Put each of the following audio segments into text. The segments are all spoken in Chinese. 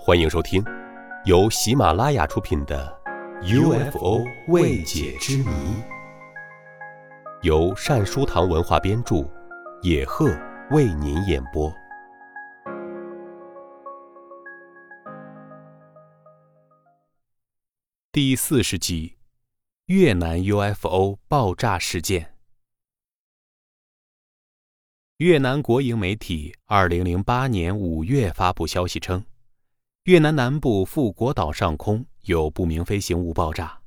欢迎收听，由喜马拉雅出品的《UFO 未解之谜》，由善书堂文化编著，野鹤为您演播。第四十集：越南 UFO 爆炸事件。越南国营媒体二零零八年五月发布消息称。越南南部富国岛上空有不明飞行物爆炸。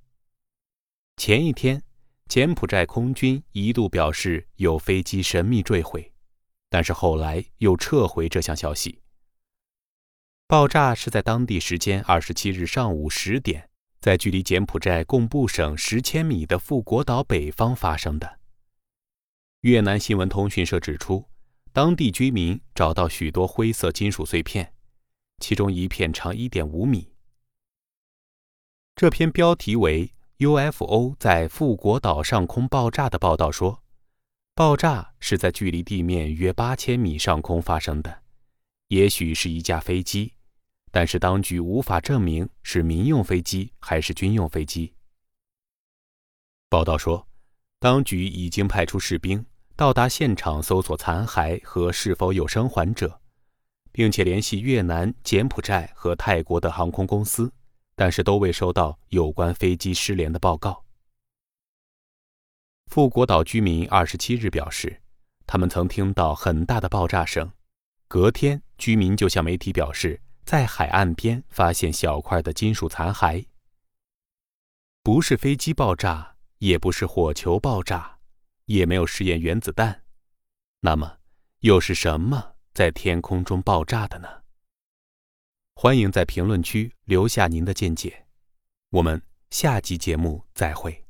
前一天，柬埔寨空军一度表示有飞机神秘坠毁，但是后来又撤回这项消息。爆炸是在当地时间二十七日上午十点，在距离柬埔寨贡布省十千米的富国岛北方发生的。越南新闻通讯社指出，当地居民找到许多灰色金属碎片。其中一片长一点五米。这篇标题为 “UFO 在富国岛上空爆炸”的报道说，爆炸是在距离地面约八千米上空发生的，也许是一架飞机，但是当局无法证明是民用飞机还是军用飞机。报道说，当局已经派出士兵到达现场搜索残骸和是否有生还者。并且联系越南、柬埔寨和泰国的航空公司，但是都未收到有关飞机失联的报告。富国岛居民二十七日表示，他们曾听到很大的爆炸声。隔天，居民就向媒体表示，在海岸边发现小块的金属残骸。不是飞机爆炸，也不是火球爆炸，也没有试验原子弹，那么又是什么？在天空中爆炸的呢？欢迎在评论区留下您的见解，我们下集节目再会。